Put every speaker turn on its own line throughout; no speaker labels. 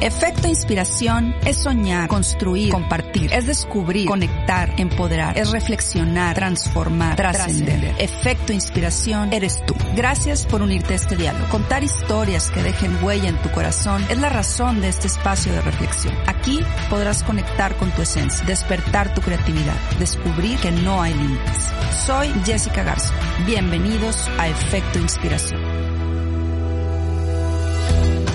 Efecto inspiración es soñar, construir, compartir, es descubrir, conectar, empoderar, es reflexionar, transformar, trascender. Efecto inspiración eres tú. Gracias por unirte a este diálogo. Contar historias que dejen huella en tu corazón es la razón de este espacio de reflexión. Aquí podrás conectar con tu esencia, despertar tu creatividad, descubrir que no hay límites. Soy Jessica Garza. Bienvenidos a Efecto Inspiración.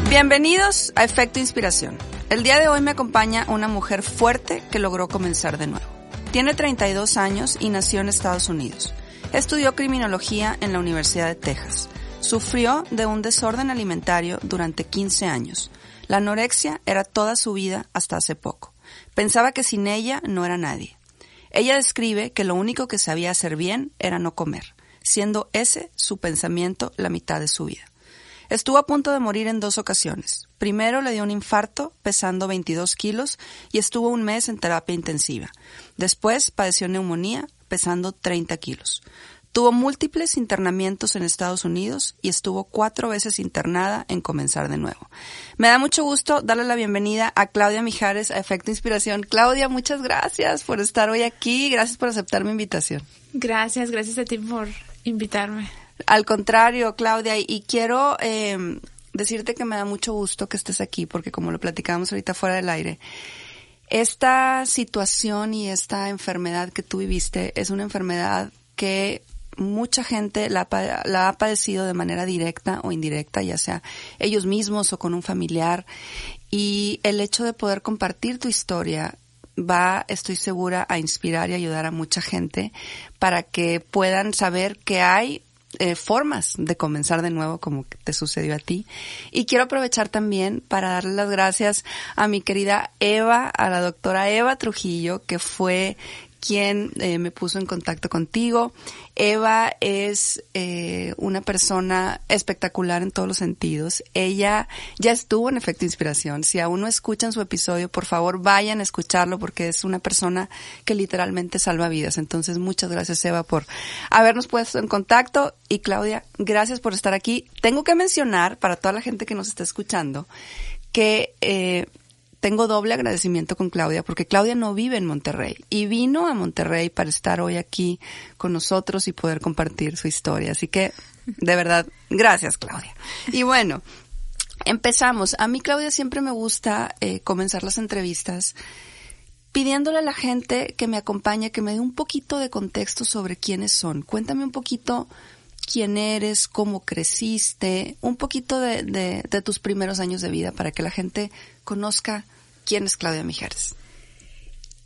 Bienvenidos a Efecto Inspiración. El día de hoy me acompaña una mujer fuerte que logró comenzar de nuevo. Tiene 32 años y nació en Estados Unidos. Estudió criminología en la Universidad de Texas. Sufrió de un desorden alimentario durante 15 años. La anorexia era toda su vida hasta hace poco. Pensaba que sin ella no era nadie. Ella describe que lo único que sabía hacer bien era no comer, siendo ese su pensamiento la mitad de su vida. Estuvo a punto de morir en dos ocasiones. Primero le dio un infarto pesando 22 kilos y estuvo un mes en terapia intensiva. Después padeció neumonía pesando 30 kilos. Tuvo múltiples internamientos en Estados Unidos y estuvo cuatro veces internada en Comenzar de Nuevo. Me da mucho gusto darle la bienvenida a Claudia Mijares a Efecto Inspiración. Claudia, muchas gracias por estar hoy aquí. Gracias por aceptar mi invitación.
Gracias, gracias a ti por invitarme.
Al contrario, Claudia, y quiero eh, decirte que me da mucho gusto que estés aquí, porque como lo platicamos ahorita fuera del aire, esta situación y esta enfermedad que tú viviste es una enfermedad que mucha gente la, ha padecido de manera directa o indirecta, ya sea ellos mismos o con un familiar. Y el hecho de poder compartir tu historia va, estoy segura, a inspirar y ayudar a mucha gente para que puedan saber que hay eh, formas de comenzar de nuevo como te sucedió a ti. Y quiero aprovechar también para darle las gracias a mi querida Eva, a la doctora Eva Trujillo, que fue quien eh, me puso en contacto contigo. Eva es eh, una persona espectacular en todos los sentidos. Ella ya estuvo en Efecto Inspiración. Si aún no escuchan su episodio, por favor vayan a escucharlo porque es una persona que literalmente salva vidas. Entonces, muchas gracias Eva por habernos puesto en contacto. Y Claudia, gracias por estar aquí. Tengo que mencionar para toda la gente que nos está escuchando que eh, tengo doble agradecimiento con Claudia porque Claudia no vive en Monterrey y vino a Monterrey para estar hoy aquí con nosotros y poder compartir su historia. Así que, de verdad, gracias Claudia. Y bueno, empezamos. A mí Claudia siempre me gusta eh, comenzar las entrevistas pidiéndole a la gente que me acompañe que me dé un poquito de contexto sobre quiénes son. Cuéntame un poquito quién eres, cómo creciste, un poquito de, de, de, tus primeros años de vida para que la gente conozca ¿Quién es Claudia Mijares?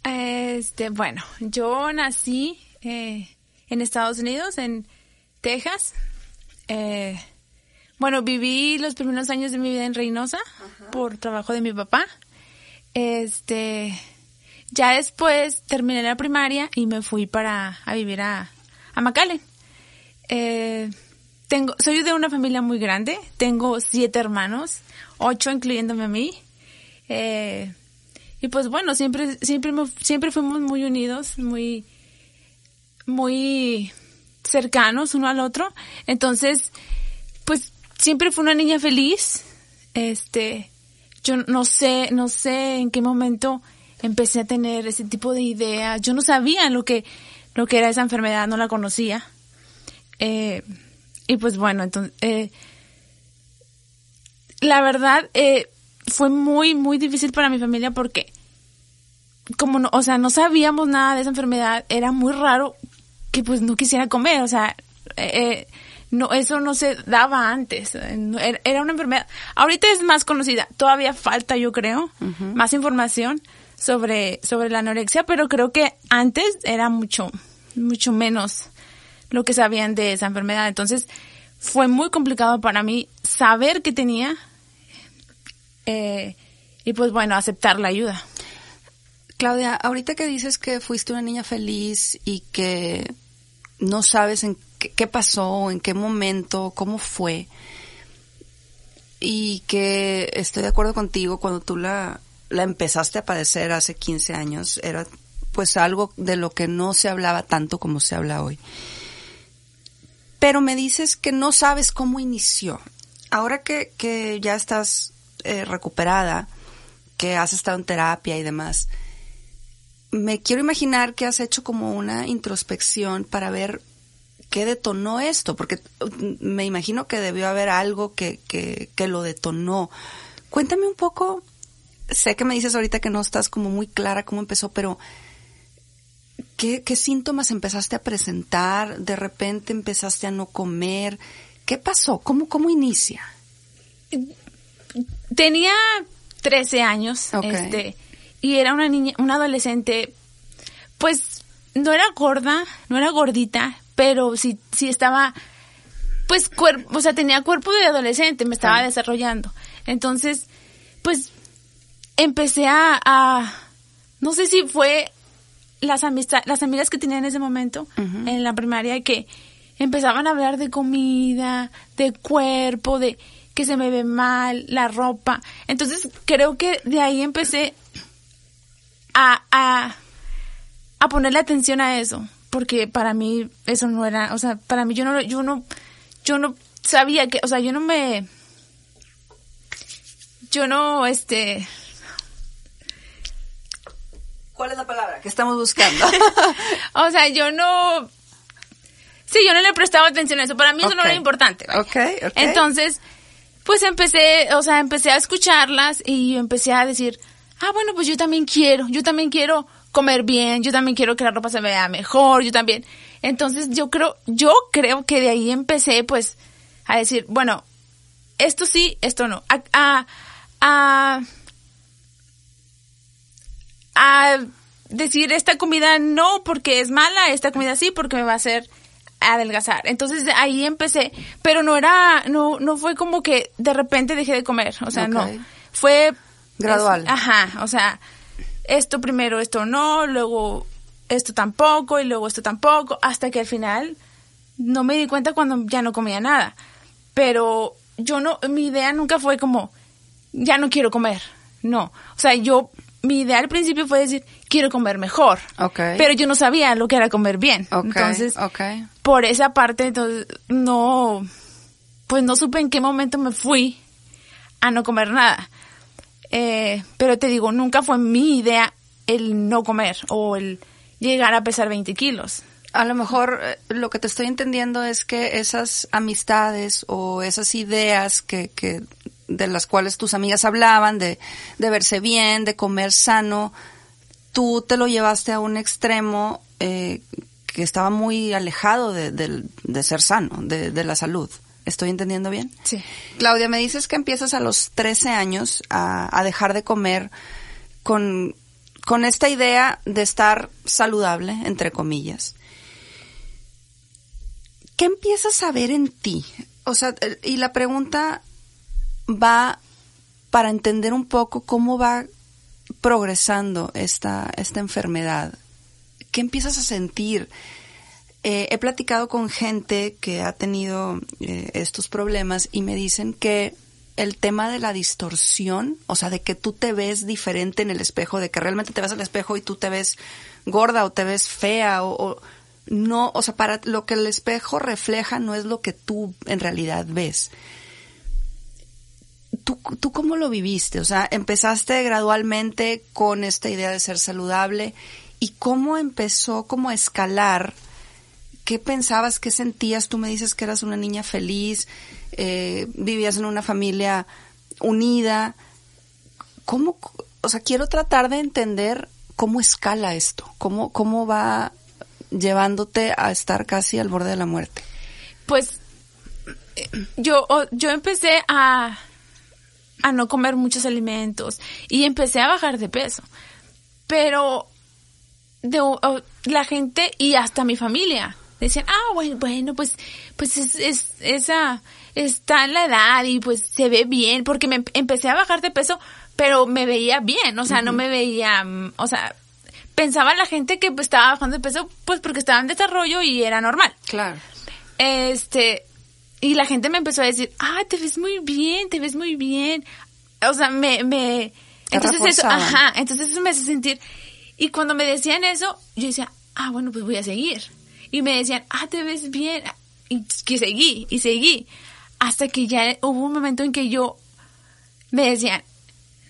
Este, bueno, yo nací eh, en Estados Unidos, en Texas. Eh, bueno, viví los primeros años de mi vida en Reynosa por trabajo de mi papá. Este, ya después terminé la primaria y me fui para a vivir a, a McAllen. Eh, tengo, soy de una familia muy grande. Tengo siete hermanos, ocho incluyéndome a mí. Eh, y pues bueno, siempre, siempre, siempre fuimos muy unidos, muy, muy cercanos uno al otro. Entonces, pues siempre fue una niña feliz. Este, yo no sé, no sé en qué momento empecé a tener ese tipo de ideas. Yo no sabía lo que, lo que era esa enfermedad, no la conocía. Eh, y pues bueno, entonces, eh, la verdad, eh, fue muy, muy difícil para mi familia porque, como no, o sea, no sabíamos nada de esa enfermedad, era muy raro que pues no quisiera comer, o sea, eh, eh no, eso no se daba antes, era una enfermedad, ahorita es más conocida, todavía falta yo creo, más información sobre, sobre la anorexia, pero creo que antes era mucho, mucho menos lo que sabían de esa enfermedad, entonces fue muy complicado para mí saber que tenía eh, y pues bueno, aceptar la ayuda.
Claudia, ahorita que dices que fuiste una niña feliz y que no sabes en qué, qué pasó, en qué momento, cómo fue, y que estoy de acuerdo contigo cuando tú la, la empezaste a padecer hace 15 años, era pues algo de lo que no se hablaba tanto como se habla hoy. Pero me dices que no sabes cómo inició. Ahora que, que ya estás eh, recuperada, que has estado en terapia y demás, me quiero imaginar que has hecho como una introspección para ver qué detonó esto, porque mm, me imagino que debió haber algo que, que, que lo detonó. Cuéntame un poco, sé que me dices ahorita que no estás como muy clara cómo empezó, pero ¿qué, qué síntomas empezaste a presentar? ¿De repente empezaste a no comer? ¿Qué pasó? ¿Cómo, cómo inicia?
Tenía 13 años, este, y era una niña, una adolescente, pues no era gorda, no era gordita, pero sí, sí estaba, pues cuerpo, o sea, tenía cuerpo de adolescente, me estaba desarrollando. Entonces, pues empecé a, a- no sé si fue las amistades, las amigas que tenía en ese momento, en la primaria, que empezaban a hablar de comida, de cuerpo, de que se me ve mal, la ropa. Entonces creo que de ahí empecé a, a, a ponerle atención a eso, porque para mí eso no era, o sea, para mí yo no, yo no, yo no sabía que, o sea, yo no me, yo no, este,
¿Cuál es la palabra que estamos buscando?
o sea, yo no, sí, yo no le prestaba atención a eso, para mí eso no era importante. vaya.
Ok, ok.
Entonces, pues empecé, o sea, empecé a escucharlas y empecé a decir, ah, bueno, pues yo también quiero, yo también quiero comer bien, yo también quiero que la ropa se vea mejor, yo también. Entonces, yo creo, yo creo que de ahí empecé, pues, a decir, bueno, esto sí, esto no. A, a, a, a decir esta comida no porque es mala, esta comida sí porque me va a hacer adelgazar. Entonces de ahí empecé, pero no era, no, no fue como que de repente dejé de comer, o sea, no. Fue
Gradual.
es- ajá, o sea, esto primero, esto no, luego esto tampoco y luego esto tampoco, hasta que al final no me di cuenta cuando ya no comía nada. Pero yo no, mi idea nunca fue como, ya no quiero comer. No. O sea, yo, mi idea al principio fue decir, quiero comer mejor.
Ok.
Pero yo no sabía lo que era comer bien.
Ok,
Entonces, por esa parte, entonces, no, pues no supe en qué momento me fui a no comer nada. Eh, pero te digo, nunca fue mi idea el no comer o el llegar a pesar 20 kilos.
A lo mejor eh, lo que te estoy entendiendo es que esas amistades o esas ideas que, que de las cuales tus amigas hablaban, de, de verse bien, de comer sano, tú te lo llevaste a un extremo eh, que estaba muy alejado de, ser sano, de, de la salud. ¿Estoy entendiendo bien?
Sí.
Claudia, me dices que empiezas a los 13 años a, a dejar de comer con, con esta idea de estar saludable, entre comillas. ¿Qué empiezas a ver en ti? O sea, y la pregunta va para entender un poco cómo va progresando esta, esta enfermedad. ¿Qué empiezas a sentir? Eh, he platicado con gente que ha tenido eh, estos problemas y me dicen que el tema de la distorsión, o sea, de que tú te ves diferente en el espejo, de que realmente te ves al espejo y tú te ves gorda o te ves fea o, o no, o sea, para lo que el espejo refleja no es lo que tú en realidad ves. ¿Tú, ¿Tú cómo lo viviste? O sea, empezaste gradualmente con esta idea de ser saludable y cómo empezó como a escalar ¿qué pensabas, qué sentías? Tú me dices que eras una niña feliz, eh, vivías en una familia unida. ¿Cómo, o sea, quiero tratar de entender cómo escala esto, cómo, cómo va llevándote a estar casi al borde de la muerte?
Pues yo, yo empecé a, a no comer muchos alimentos y empecé a bajar de peso. Pero de, la gente y hasta mi familia decían, ah, bueno, bueno, pues, pues es, es, esa, está en la edad y pues se ve bien, porque me empecé a bajar de peso, pero me veía bien, o sea, no me veía, mm, o sea, pensaba la gente que pues, estaba bajando de peso pues porque estaba en desarrollo y era normal.
Claro.
Este, y la gente me empezó a decir, ah, te ves muy bien, te ves muy bien. O sea, me, me, entonces eso, ajá, entonces eso me hace sentir. Y cuando me decían eso, yo decía, ah, bueno, pues voy a seguir. Y me decían, ah, te ves bien. Y que seguí, y seguí. Hasta que ya hubo un momento en que yo me decían,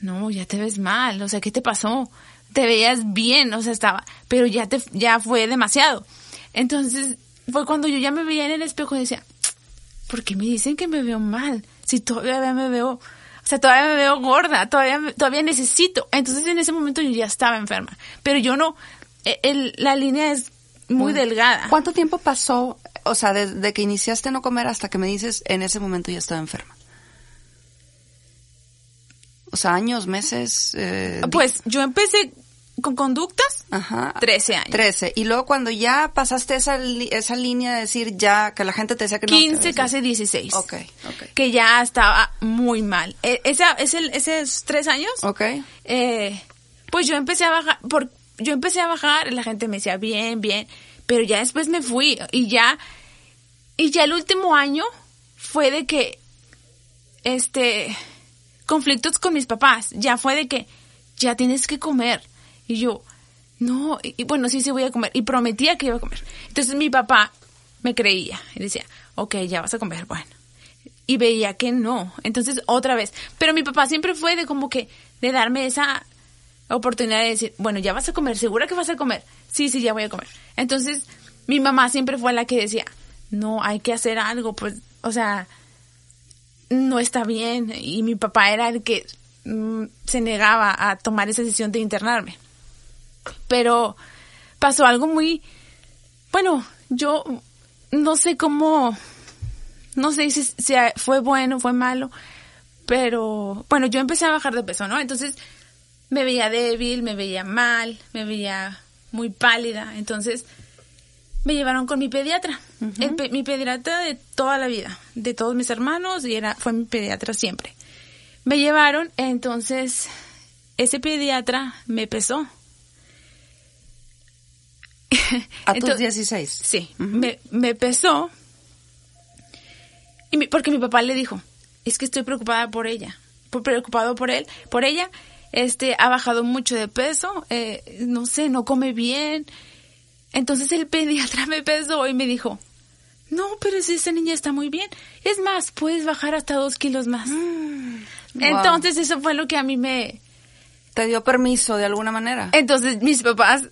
no, ya te ves mal, o sea, ¿qué te pasó? Te veías bien, o sea, estaba, pero ya te, ya fue demasiado. Entonces, fue cuando yo ya me veía en el espejo y decía, ¿por qué me dicen que me veo mal? Si todavía me veo, o sea, todavía me veo gorda, todavía, todavía necesito. Entonces, en ese momento yo ya estaba enferma, pero yo no, e, la línea es muy delgada.
¿Cuánto tiempo pasó, o sea, desde que iniciaste a no comer hasta que me dices, en ese momento ya estaba enferma? O sea, años, meses. Eh,
pues yo empecé con conductas,
Ajá,
13 años.
13. Y luego cuando ya pasaste esa, esa línea de decir ya que la gente te decía que no.
15, casi 16.
Ok, ok.
Que ya estaba muy mal. E, esa, es el, esos tres años.
Ok.
Eh, pues yo empecé a bajar, por, yo empecé a bajar, la gente me decía bien, bien, pero ya después me fui y ya, y ya el último año fue de que, este, conflictos con mis papás. Ya fue de que ya tienes que comer. Y yo, no, y, bueno, sí, sí voy a comer. Y prometía que iba a comer. Entonces mi papá me creía y decía, ok, ya vas a comer, bueno. Y veía que no. Entonces otra vez. Pero mi papá siempre fue de como que, de darme esa oportunidad de decir, bueno, ya vas a comer, segura que vas a comer. Sí, sí, ya voy a comer. Entonces mi mamá siempre fue la que decía, no, hay que hacer algo, pues, o sea, no está bien y mi papá era el que mm, se negaba a tomar esa decisión de internarme. Pero pasó algo muy, bueno, yo no sé cómo, no sé si, si fue bueno, fue malo, pero bueno, yo empecé a bajar de peso, ¿no? Entonces me veía débil, me veía mal, me veía muy pálida, entonces me llevaron con mi pediatra, mi pediatra de toda la vida, de todos mis hermanos y era fue mi pediatra siempre. Me llevaron, entonces ese pediatra me pesó.
A tus 16.
Sí, me, me pesó y porque mi papá le dijo, es que estoy preocupada por ella, preocupado por él, por ella, este, ha bajado mucho de peso, eh, no sé, no come bien, entonces el pediatra me pesó y me dijo, no, pero si esa niña está muy bien. Es más, puedes bajar hasta dos kilos más. Mm, Entonces eso fue lo que a mí me...
¿Te dio permiso de alguna manera?
Entonces mis papás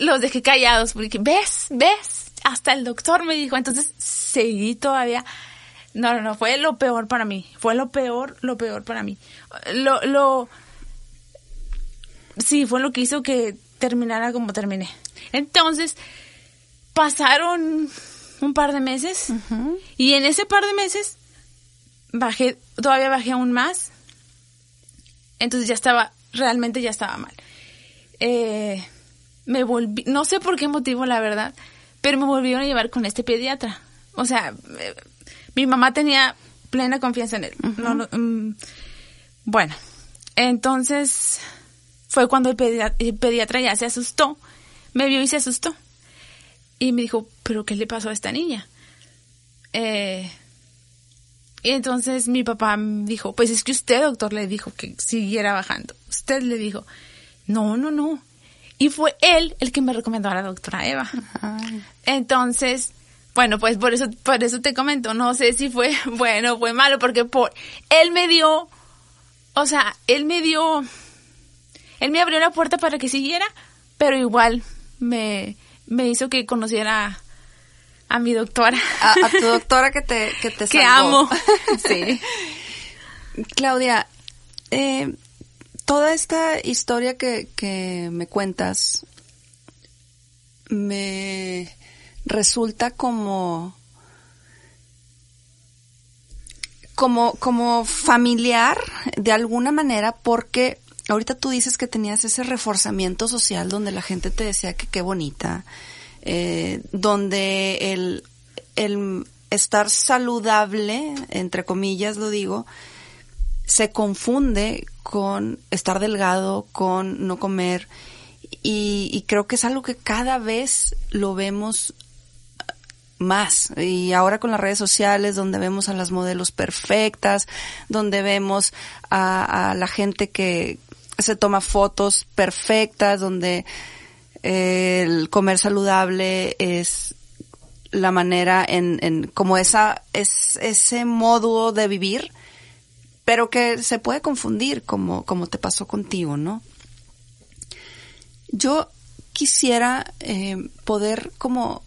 los dejé callados porque, ¿ves? ¿Ves? Hasta el doctor me dijo. Entonces seguí todavía. No, no, no, fue lo peor para mí. Fue lo peor, lo peor para mí. Lo, lo... Sí, fue lo que hizo que terminara como terminé. Entonces, pasaron un par de meses y en ese par de meses bajé, todavía bajé aún más. Entonces ya estaba, realmente ya estaba mal. Eh, me volví, no sé por qué motivo la verdad, pero me volvieron a llevar con este pediatra. O sea, eh, mi mamá tenía plena confianza en él. Mm, bueno, entonces fue cuando el pediatra, ya se asustó, me vio y se asustó. Y me dijo, ¿pero qué le pasó a esta niña? Eh, y entonces mi papá dijo, pues es que usted, doctor, le dijo que siguiera bajando. Usted le dijo, no, no, no. Y fue él el que me recomendó a la doctora Eva. Entonces, bueno, pues por eso, por eso te comento, no sé si fue bueno o fue malo, porque por, él me dio, o sea, él me dio él me abrió la puerta para que siguiera, pero igual me, me hizo que conociera a mi doctora.
A, tu doctora que te, que te
Que amo. Sí.
Claudia, eh, toda esta historia que, que me cuentas me resulta como como como familiar de alguna manera porque ahorita tú dices que tenías ese reforzamiento social donde la gente te decía que qué bonita, eh, donde el, el estar saludable, entre comillas lo digo, se confunde con estar delgado, con no comer. Y, y creo que es algo que cada vez lo vemos más. Y ahora con las redes sociales, donde vemos a las modelos perfectas, donde vemos a, la gente que se toma fotos perfectas, donde eh, el comer saludable es la manera en, en como esa es ese modo de vivir pero que se puede confundir como como te pasó contigo no yo quisiera eh, poder como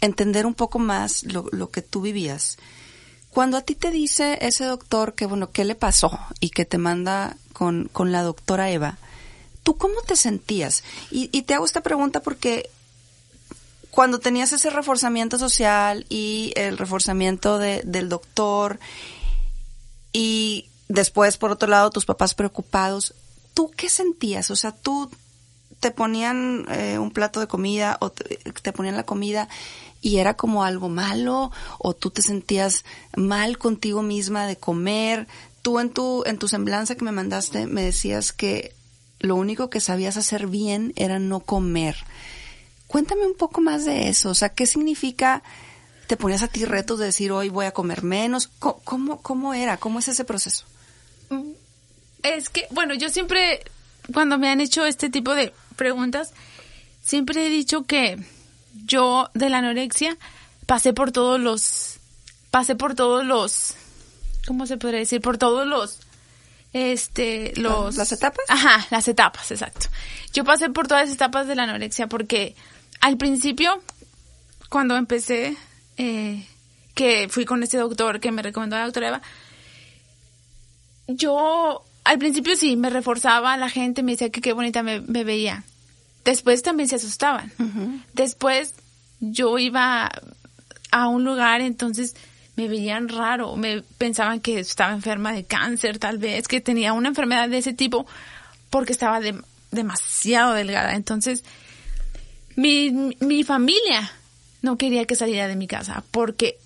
entender un poco más lo, lo que tú vivías. Cuando a ti te dice ese doctor que, bueno, ¿qué le pasó? Y que te manda con, con la doctora Eva, ¿tú cómo te sentías? Y, y te hago esta pregunta porque cuando tenías ese reforzamiento social y el reforzamiento de, del doctor y después, por otro lado, tus papás preocupados, ¿tú qué sentías? O sea, tú te ponían eh, un plato de comida o te, ponían la comida y era como algo malo o tú te sentías mal contigo misma de comer. Tú en tu, en tu semblanza que me mandaste me decías que lo único que sabías hacer bien era no comer. Cuéntame un poco más de eso, o sea, ¿qué significa? ¿Te ponías a ti retos de decir hoy voy a comer menos? ¿Cómo, cómo era? ¿Cómo es ese proceso?
Mm, es que, bueno, yo siempre, cuando me han hecho este tipo de preguntas, siempre he dicho que yo de la anorexia pasé por todos los, pasé por todos los, ¿cómo se podría decir? Por todos los, este, los...
¿Las etapas?
Ajá, las etapas, exacto. Yo pasé por todas las etapas de la anorexia porque al principio, cuando empecé, eh, que fui con este doctor que me recomendó la doctora Eva, yo al principio sí me reforzaba, la gente me decía que qué bonita me, veía. Después también se asustaban. Después yo iba a un lugar, entonces me veían raro, me pensaban que estaba enferma de cáncer, tal vez, que tenía una enfermedad de ese tipo porque estaba demasiado delgada. Entonces, mi, mi familia no quería que saliera de mi casa porque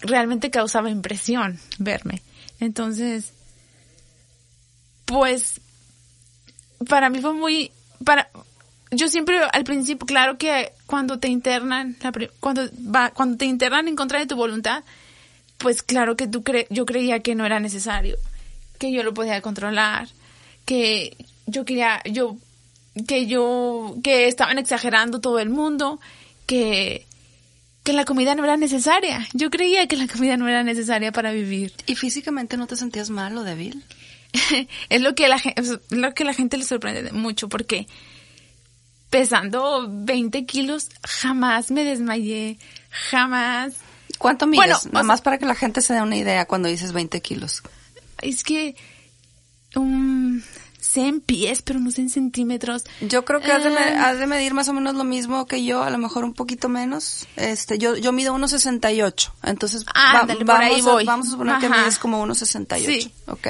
realmente causaba impresión verme. Entonces, pues para mí fue muy para yo siempre al principio claro que cuando te internan cuando va cuando te internan en contra de tu voluntad pues claro que tú cre yo creía que no era necesario que yo lo podía controlar que yo quería yo que yo que estaban exagerando todo el mundo que que la comida no era necesaria. Yo creía que la comida no era necesaria para vivir.
¿Y físicamente no te sentías mal o débil?
es lo que la lo que la gente le sorprende mucho porque pesando 20 kilos jamás me desmayé, jamás.
¿Cuánto mides? Bueno, Nada más para que la gente se dé una idea cuando dices 20 kilos.
Es que um, sé en pies, pero no sé en centímetros.
Yo creo que has, de, eh. medir más o menos lo mismo que yo, a lo mejor un poquito menos. Este, yo, yo mido 1.68, entonces vamos, A, vamos a suponer que mides como 1.68, sí. ¿ok?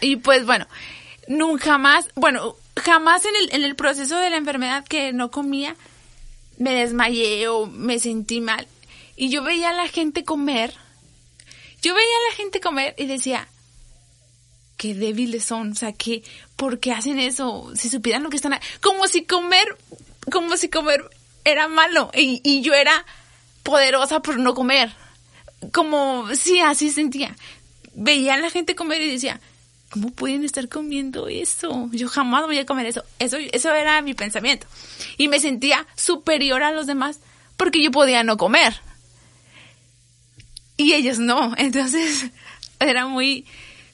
y pues bueno, nunca más, bueno, jamás en el, en el proceso de la enfermedad que no comía, me desmayé o me sentí mal. Y yo veía a la gente comer, yo veía a la gente comer y decía, qué débiles son, o sea, que, ¿por qué hacen eso? Si supieran lo que están, como si comer, como si comer era malo y, y yo era poderosa por no comer. Como, sí, así sentía. Veía a la gente comer y decía, ¿cómo pueden estar comiendo eso? Yo jamás voy a comer eso. Eso, eso era mi pensamiento. Y me sentía superior a los demás porque yo podía no comer. Y ellos no. Entonces, era muy,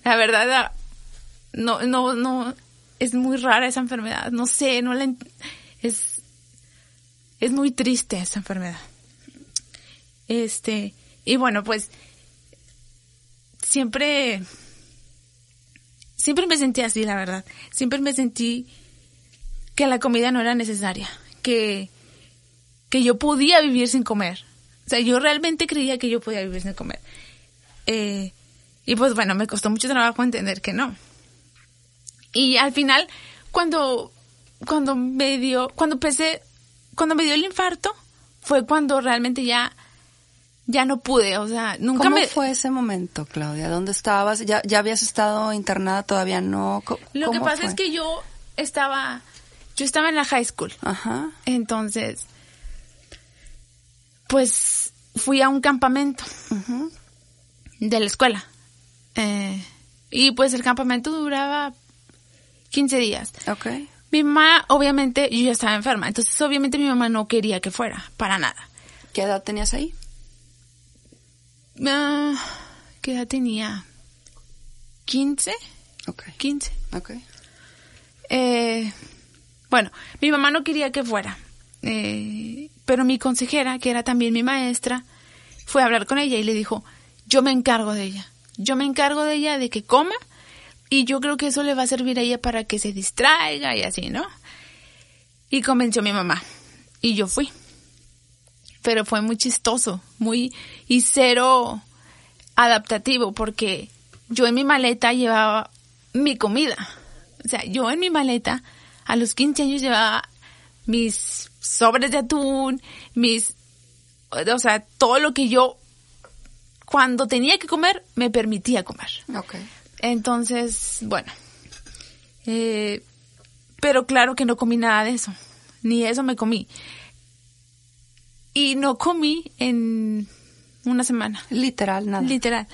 la verdad, no, no, no, es muy rara esa enfermedad. No sé, no la, es, es muy triste esa enfermedad. Este, y bueno, pues, siempre, siempre me sentí así, la verdad. Siempre me sentí que la comida no era necesaria, que, que yo podía vivir sin comer. O sea, yo realmente creía que yo podía vivir sin comer. Eh, y pues bueno, me costó mucho trabajo entender que no. Y al final, cuando, cuando me dio, cuando empecé, cuando me dio el infarto, fue cuando realmente ya ya no pude, o sea, nunca
¿Cómo
me...
fue ese momento, Claudia? ¿Dónde estabas? ¿Ya, ya habías estado internada? ¿Todavía no?
Lo que pasa
fue?
es que yo estaba, yo estaba en la high school.
Ajá.
Entonces, pues fui a un campamento de la escuela. Eh, y pues el campamento duraba 15 días.
Ok.
Mi mamá, obviamente, yo ya estaba enferma. Entonces, obviamente, mi mamá no quería que fuera, para nada.
¿Qué edad tenías ahí?
Ah, ¿Qué edad tenía? ¿15?
Ok.
15.
Ok.
Eh, bueno, mi mamá no quería que fuera, eh, pero mi consejera, que era también mi maestra, fue a hablar con ella y le dijo, yo me encargo de ella, yo me encargo de ella de que coma y yo creo que eso le va a servir a ella para que se distraiga y así, ¿no? Y convenció a mi mamá y yo fui. Pero fue muy chistoso, muy y cero adaptativo porque yo en mi maleta llevaba mi comida. O sea, yo en mi maleta a los 15 años llevaba mis sobres de atún, mis, o sea, todo lo que yo cuando tenía que comer me permitía comer.
Ok.
Entonces, bueno, eh, pero claro que no comí nada de eso, ni eso me comí. Y no comí en una semana.
Literal, nada.
Literal.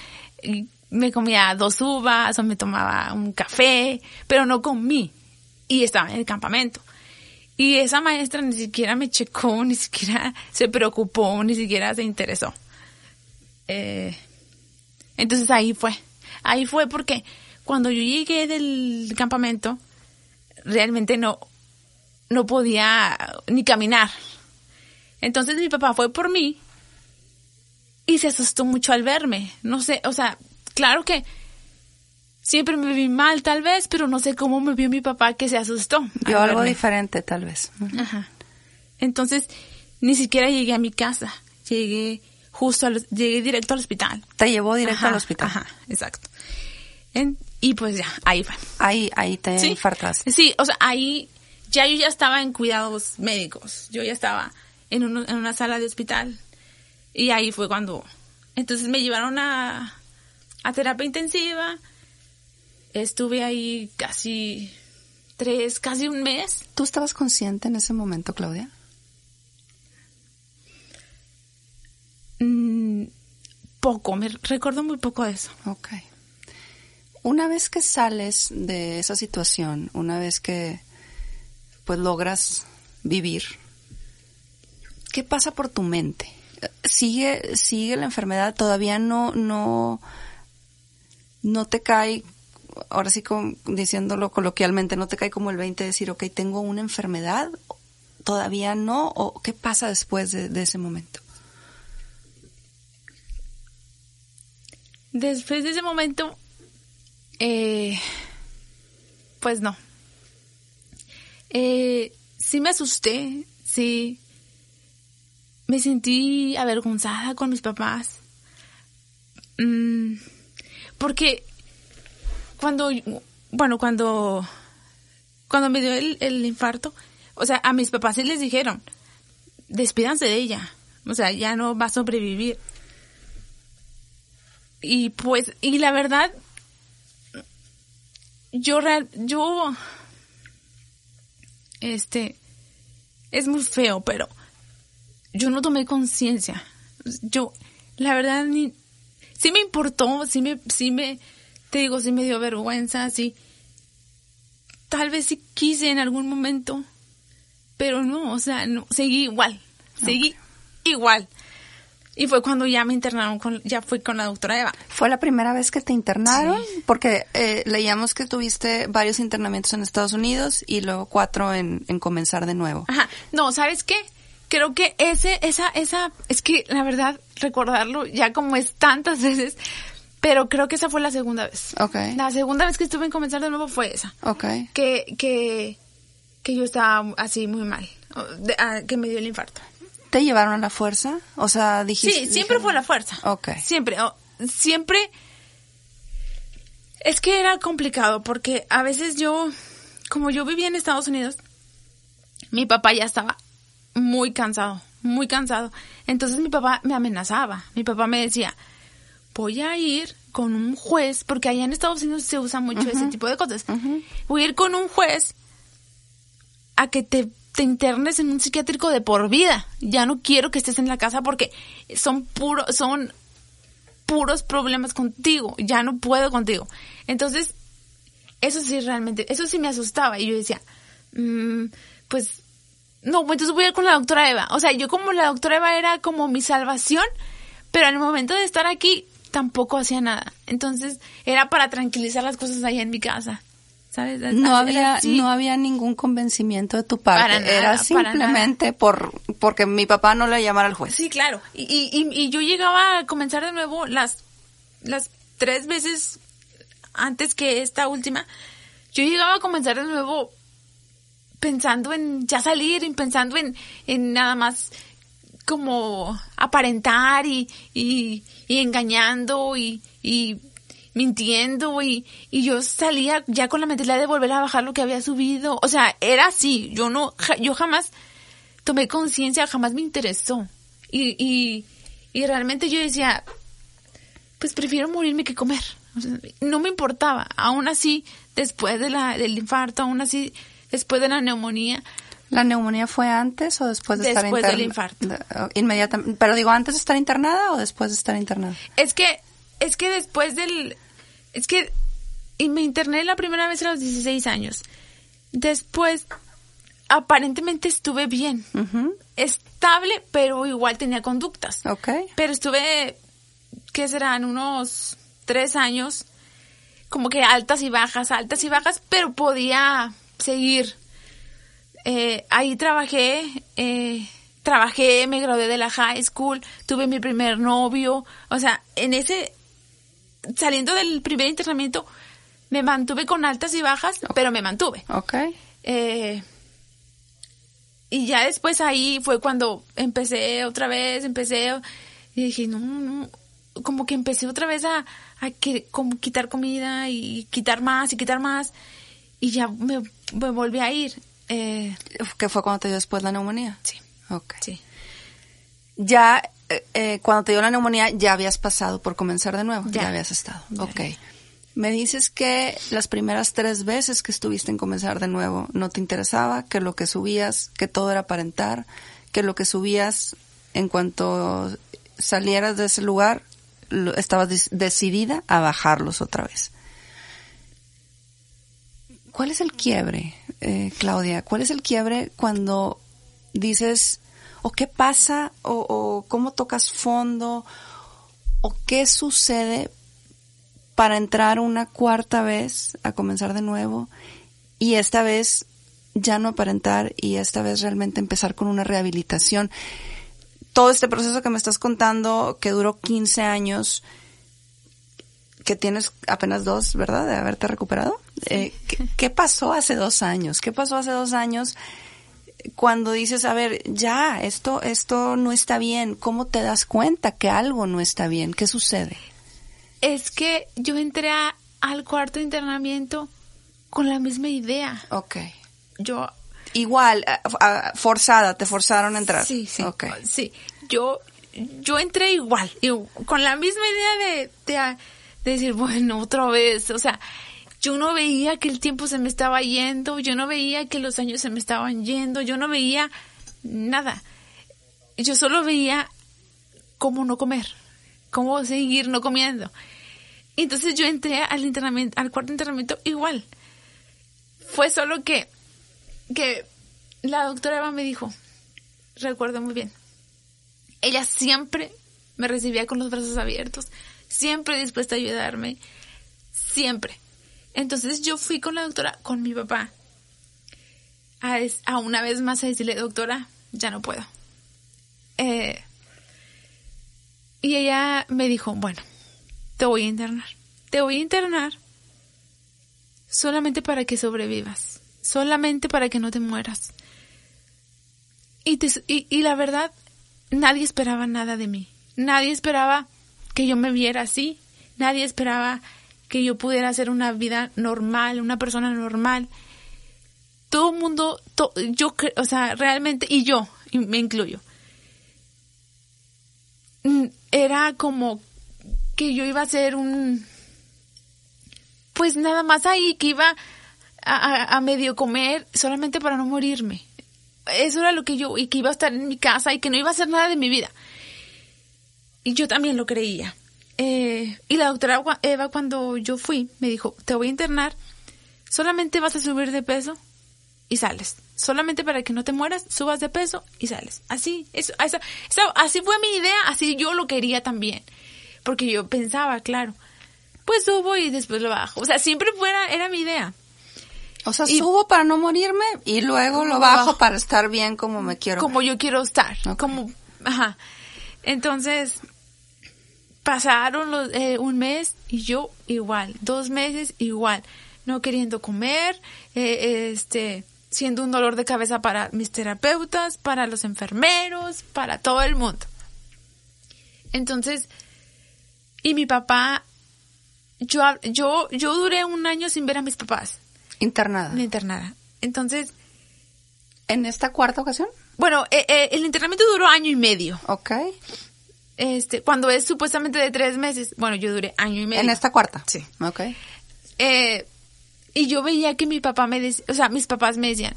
Me comía dos uvas o me tomaba un café, pero no comí. Y estaba en el campamento. Y esa maestra ni siquiera me checó, ni siquiera se preocupó, ni siquiera se interesó. Eh, entonces ahí fue. Ahí fue porque cuando yo llegué del campamento, realmente no, no podía ni caminar. Entonces mi papá fue por mí y se asustó mucho al verme. No sé, o sea, claro que siempre me vi mal tal vez, pero no sé cómo me vio mi papá que se asustó.
Vio algo
verme.
diferente, tal vez.
Ajá. Entonces, ni siquiera llegué a mi casa. Llegué justo al, llegué directo al hospital.
Te llevó directo
Ajá,
al hospital.
Ajá, exacto. En- y pues ya, ahí fue.
Ahí, ahí te
Sí.
infartaste.
Sí, o sea, ahí ya yo ya estaba en cuidados médicos. Yo ya estaba en, un- en una sala de hospital. Y ahí fue cuando... Entonces me llevaron a, a terapia intensiva. Estuve ahí casi tres, casi un mes.
¿Tú estabas consciente en ese momento, Claudia?
Poco, me recuerdo muy poco de eso.
Ok. Una vez que sales de esa situación, una vez que pues logras vivir, ¿qué pasa por tu mente? Sigue, sigue la enfermedad, todavía no, no, no te cae, ahora sí con- diciéndolo coloquialmente, no te cae como el 20 de decir, ok, tengo una enfermedad, todavía no, o qué pasa después de, de ese momento?
Después de ese momento, eh, pues no. Eh, sí me asusté, sí. Me sentí avergonzada con mis papás. Mm, porque cuando, bueno, cuando, cuando me dio el, el infarto, o sea, a mis papás sí les dijeron, despídanse de ella. O sea, ya no va a sobrevivir. Y pues, y la verdad, yo real, yo, este, es muy feo, pero yo no tomé conciencia. Yo, la verdad, ni, sí me importó, sí me, sí me, te digo, sí me dio vergüenza, sí. Tal vez sí quise en algún momento, pero no, o sea, no, seguí igual, seguí igual. Y fue cuando ya me internaron con, ya fui con la doctora Eva.
¿Fue la primera vez que te internaron? Porque eh, leíamos que tuviste varios internamientos en Estados Unidos y luego cuatro en, en comenzar de nuevo.
Ajá. No, ¿sabes qué? Creo que ese, esa, esa, es que la verdad, recordarlo ya como es tantas veces, pero creo que esa fue la segunda vez.
Ok.
La segunda vez que estuve en comenzar de nuevo fue esa.
Ok.
Que, que, que yo estaba así muy mal, ah, que me dio el infarto.
¿Te llevaron a la fuerza? O sea, dijiste...
Sí, siempre
dijeron-
fue la fuerza.
Ok.
Siempre, siempre. Es que era complicado porque a veces yo, como yo vivía en Estados Unidos, mi papá ya estaba muy cansado, muy cansado. Entonces mi papá me amenazaba. Mi papá me decía, voy a ir con un juez, porque allá en Estados Unidos se usa mucho ese tipo de cosas. Voy a ir con un juez a que te, te internes en un psiquiátrico de por vida. Ya no quiero que estés en la casa porque son puros, son puros problemas contigo. Ya no puedo contigo. Entonces, eso sí realmente, eso sí me asustaba. Y yo decía, mm, pues, no, pues entonces voy a ir con la doctora Eva. O sea, yo como la doctora Eva era como mi salvación, pero el momento de estar aquí tampoco hacía nada. Entonces, era para tranquilizar las cosas allá en mi casa. ¿Sabes?
No había, no había ningún convencimiento de tu parte.
Para nada,
Era
para
simplemente por, porque mi papá no le llamara al juez.
Sí, claro. Y, y, y- y yo llegaba a comenzar de nuevo las, las tres veces antes que esta última. Yo llegaba a comenzar de nuevo pensando en ya salir, y pensando en, en nada más como aparentar y, y, y engañando y, y mintiendo y, y yo salía ya con la mentalidad de volver a bajar lo que había subido. O sea, era así. Yo no, ja- yo jamás tomé conciencia, jamás me interesó. Y, y, y realmente yo decía, pues prefiero morirme que comer. O sea, no me importaba. Aún así, después de la, del infarto, aún así, después de la neumonía,
¿La neumonía fue antes o después de estar
Después
internada?
del infarto.
Inmediatamente. Pero digo, ¿antes de estar internada o después de estar internada?
Es que, es que después del, es que, y me interné la primera vez a los 16 años. Después, aparentemente estuve bien. Estable, pero igual tenía conductas.
Ok.
Pero estuve, ¿qué serán? Unos tres años, como que altas y bajas, altas y bajas, pero podía seguir. Eh, ahí trabajé, eh, trabajé, me gradué de la high school, tuve mi primer novio, o sea, en ese, saliendo del primer internamiento, me mantuve con altas y bajas, pero me mantuve.
Ok.
Eh, y ya después ahí fue cuando empecé otra vez, empecé y dije, no, no, como que empecé otra vez a, a que, como quitar comida y quitar más y quitar más y ya me, me volví a ir. Eh,
¿Qué fue cuando te dio después la neumonía?
sí,
Ok.
sí.
Ya, eh, eh, cuando te dio la neumonía, ya habías pasado por comenzar de nuevo. Ya,
Ya.
habías estado.
Ya.
Ok. Me dices que las primeras tres veces que estuviste en comenzar de nuevo no te interesaba, que lo que subías, que todo era aparentar, que lo que subías en cuanto salieras de ese lugar, estabas decidida a bajarlos otra vez. ¿Cuál es el quiebre, eh, Claudia? ¿Cuál es el quiebre cuando dices, o qué pasa, o, o cómo tocas fondo, o qué sucede para entrar una cuarta vez a comenzar de nuevo y esta vez ya no aparentar y esta vez realmente empezar con una rehabilitación? Todo este proceso que me estás contando, que duró 15 años, que tienes apenas dos, ¿verdad? De haberte recuperado. Eh, ¿qué, qué pasó hace dos años? ¿Qué pasó hace dos años cuando dices, a ver, ya, esto, esto no está bien? ¿Cómo te das cuenta que algo no está bien? ¿Qué sucede?
Es que yo entré a- al cuarto de internamiento con la misma idea.
Ok.
Yo
Igual, ah, ah, forzada, te forzaron a entrar.
Sí, sí.
Ok.
Sí. Yo, yo entré igual, con la misma idea de, de, de decir, bueno, otra vez. O sea, yo no veía que el tiempo se me estaba yendo, yo no veía que los años se me estaban yendo, yo no veía nada. Yo solo veía cómo no comer, cómo seguir no comiendo. Entonces yo entré al al cuarto internamiento igual. Fue solo que que la doctora Eva me dijo, recuerdo muy bien, ella siempre me recibía con los brazos abiertos, siempre dispuesta a ayudarme, siempre. Entonces yo fui con la doctora, con mi papá, a, a una vez más a decirle, doctora, ya no puedo. Eh, y ella me dijo, bueno, te voy a internar, te voy a internar solamente para que sobrevivas, solamente para que no te mueras. Y, te- y, y la verdad, nadie esperaba nada de mí. Nadie esperaba que yo me viera así. Nadie esperaba que yo pudiera hacer una vida normal, una persona normal. Todo el mundo, to- yo, o sea, realmente, y yo, y me incluyo, mm, era como que yo iba a ser un, pues nada más ahí, que iba a, a, medio comer solamente para no morirme. Eso era lo que yo, y que iba a estar en mi casa y que no iba a hacer nada de mi vida. Y yo también lo creía. Eh, y la doctora Eva, cuando yo fui, me dijo, te voy a internar, solamente vas a subir de peso y sales. Solamente para que no te mueras, subas de peso y sales. Así, eso, así fue mi idea, así yo lo quería también. Porque yo pensaba, claro, pues subo y después lo bajo. O sea, siempre fuera, era mi idea.
O sea, subo para no morirme y luego lo bajo, para estar bien como me quiero.
Como yo quiero estar. Como, ajá. Entonces, pasaron los, eh, un mes y yo igual, dos meses igual, no queriendo comer, eh, este, siendo un dolor de cabeza para mis terapeutas, para los enfermeros, para todo el mundo. Entonces, y mi papá, yo, yo, yo duré un año sin ver a mis papás.
Internada.
Internada. Entonces.
¿En esta cuarta ocasión?
Bueno, eh, el internamiento duró año y medio.
Ok
este, cuando es supuestamente de tres meses, bueno, yo duré año y medio.
¿En esta cuarta?
Sí.
Ok.
Eh, y yo veía que mi papá me decía, o sea, mis papás me decían,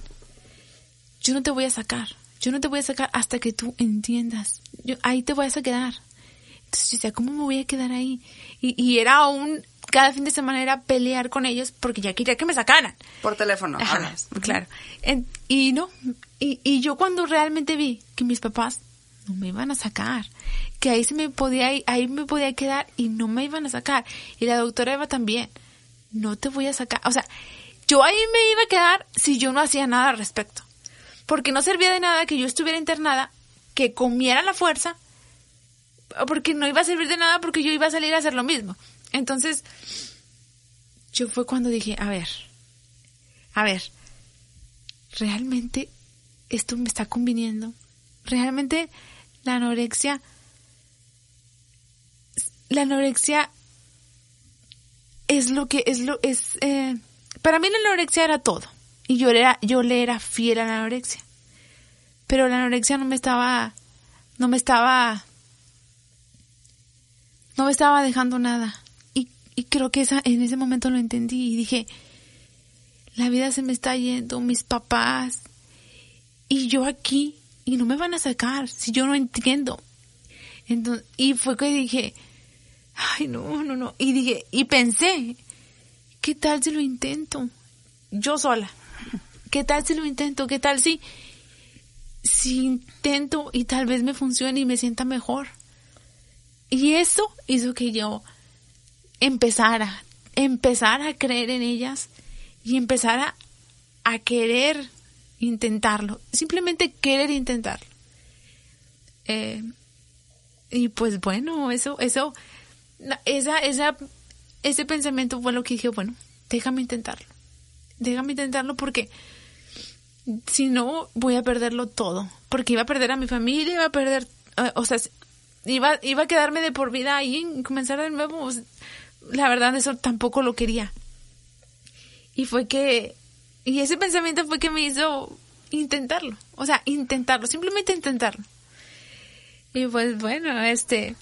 yo no te voy a sacar, yo no te voy a sacar hasta que tú entiendas, yo, ahí te vas a quedar. Entonces yo decía, ¿cómo me voy a quedar ahí? Y, y era aún, cada fin de semana era pelear con ellos porque ya quería que me sacaran.
Por teléfono,
Claro. y no, y, y yo cuando realmente vi que mis papás no me iban a sacar, que ahí se me podía, ahí me podía quedar y no me iban a sacar. Y la doctora Eva también, no te voy a sacar. O sea, yo ahí me iba a quedar si yo no hacía nada al respecto. Porque no servía de nada que yo estuviera internada, que comiera la fuerza, porque no iba a servir de nada porque yo iba a salir a hacer lo mismo. Entonces, yo fue cuando dije, a ver, a ver, realmente esto me está conviniendo. Realmente la anorexia la anorexia es lo que es lo es eh, para mí la anorexia era todo. Y yo era yo le era fiel a la anorexia. Pero la anorexia no me estaba no me estaba no me estaba dejando nada. Y, y creo que esa, en ese momento lo entendí y dije la vida se me está yendo mis papás. Y yo aquí y no me van a sacar si yo no entiendo. Entonces, y fue que dije ay, no, no, no. Y dije, y pensé, ¿qué tal si lo intento? Yo sola. ¿Qué tal si lo intento? ¿Qué tal si, si intento y tal vez me funcione y me sienta mejor? Y eso hizo que yo empezara, empezara a creer en ellas y empezara a querer intentarlo. Simplemente querer intentarlo. Eh, y pues bueno, eso, eso, esa, esa, ese pensamiento fue lo que dije, bueno, déjame intentarlo. Déjame intentarlo porque si no voy a perderlo todo. Porque iba a perder a mi familia, iba a perder, eh, o sea, iba, iba a quedarme de por vida ahí y comenzar de nuevo. La verdad, eso tampoco lo quería. Y fue que, y ese pensamiento fue que me hizo intentarlo. O sea, intentarlo, simplemente intentarlo. Y pues bueno, este,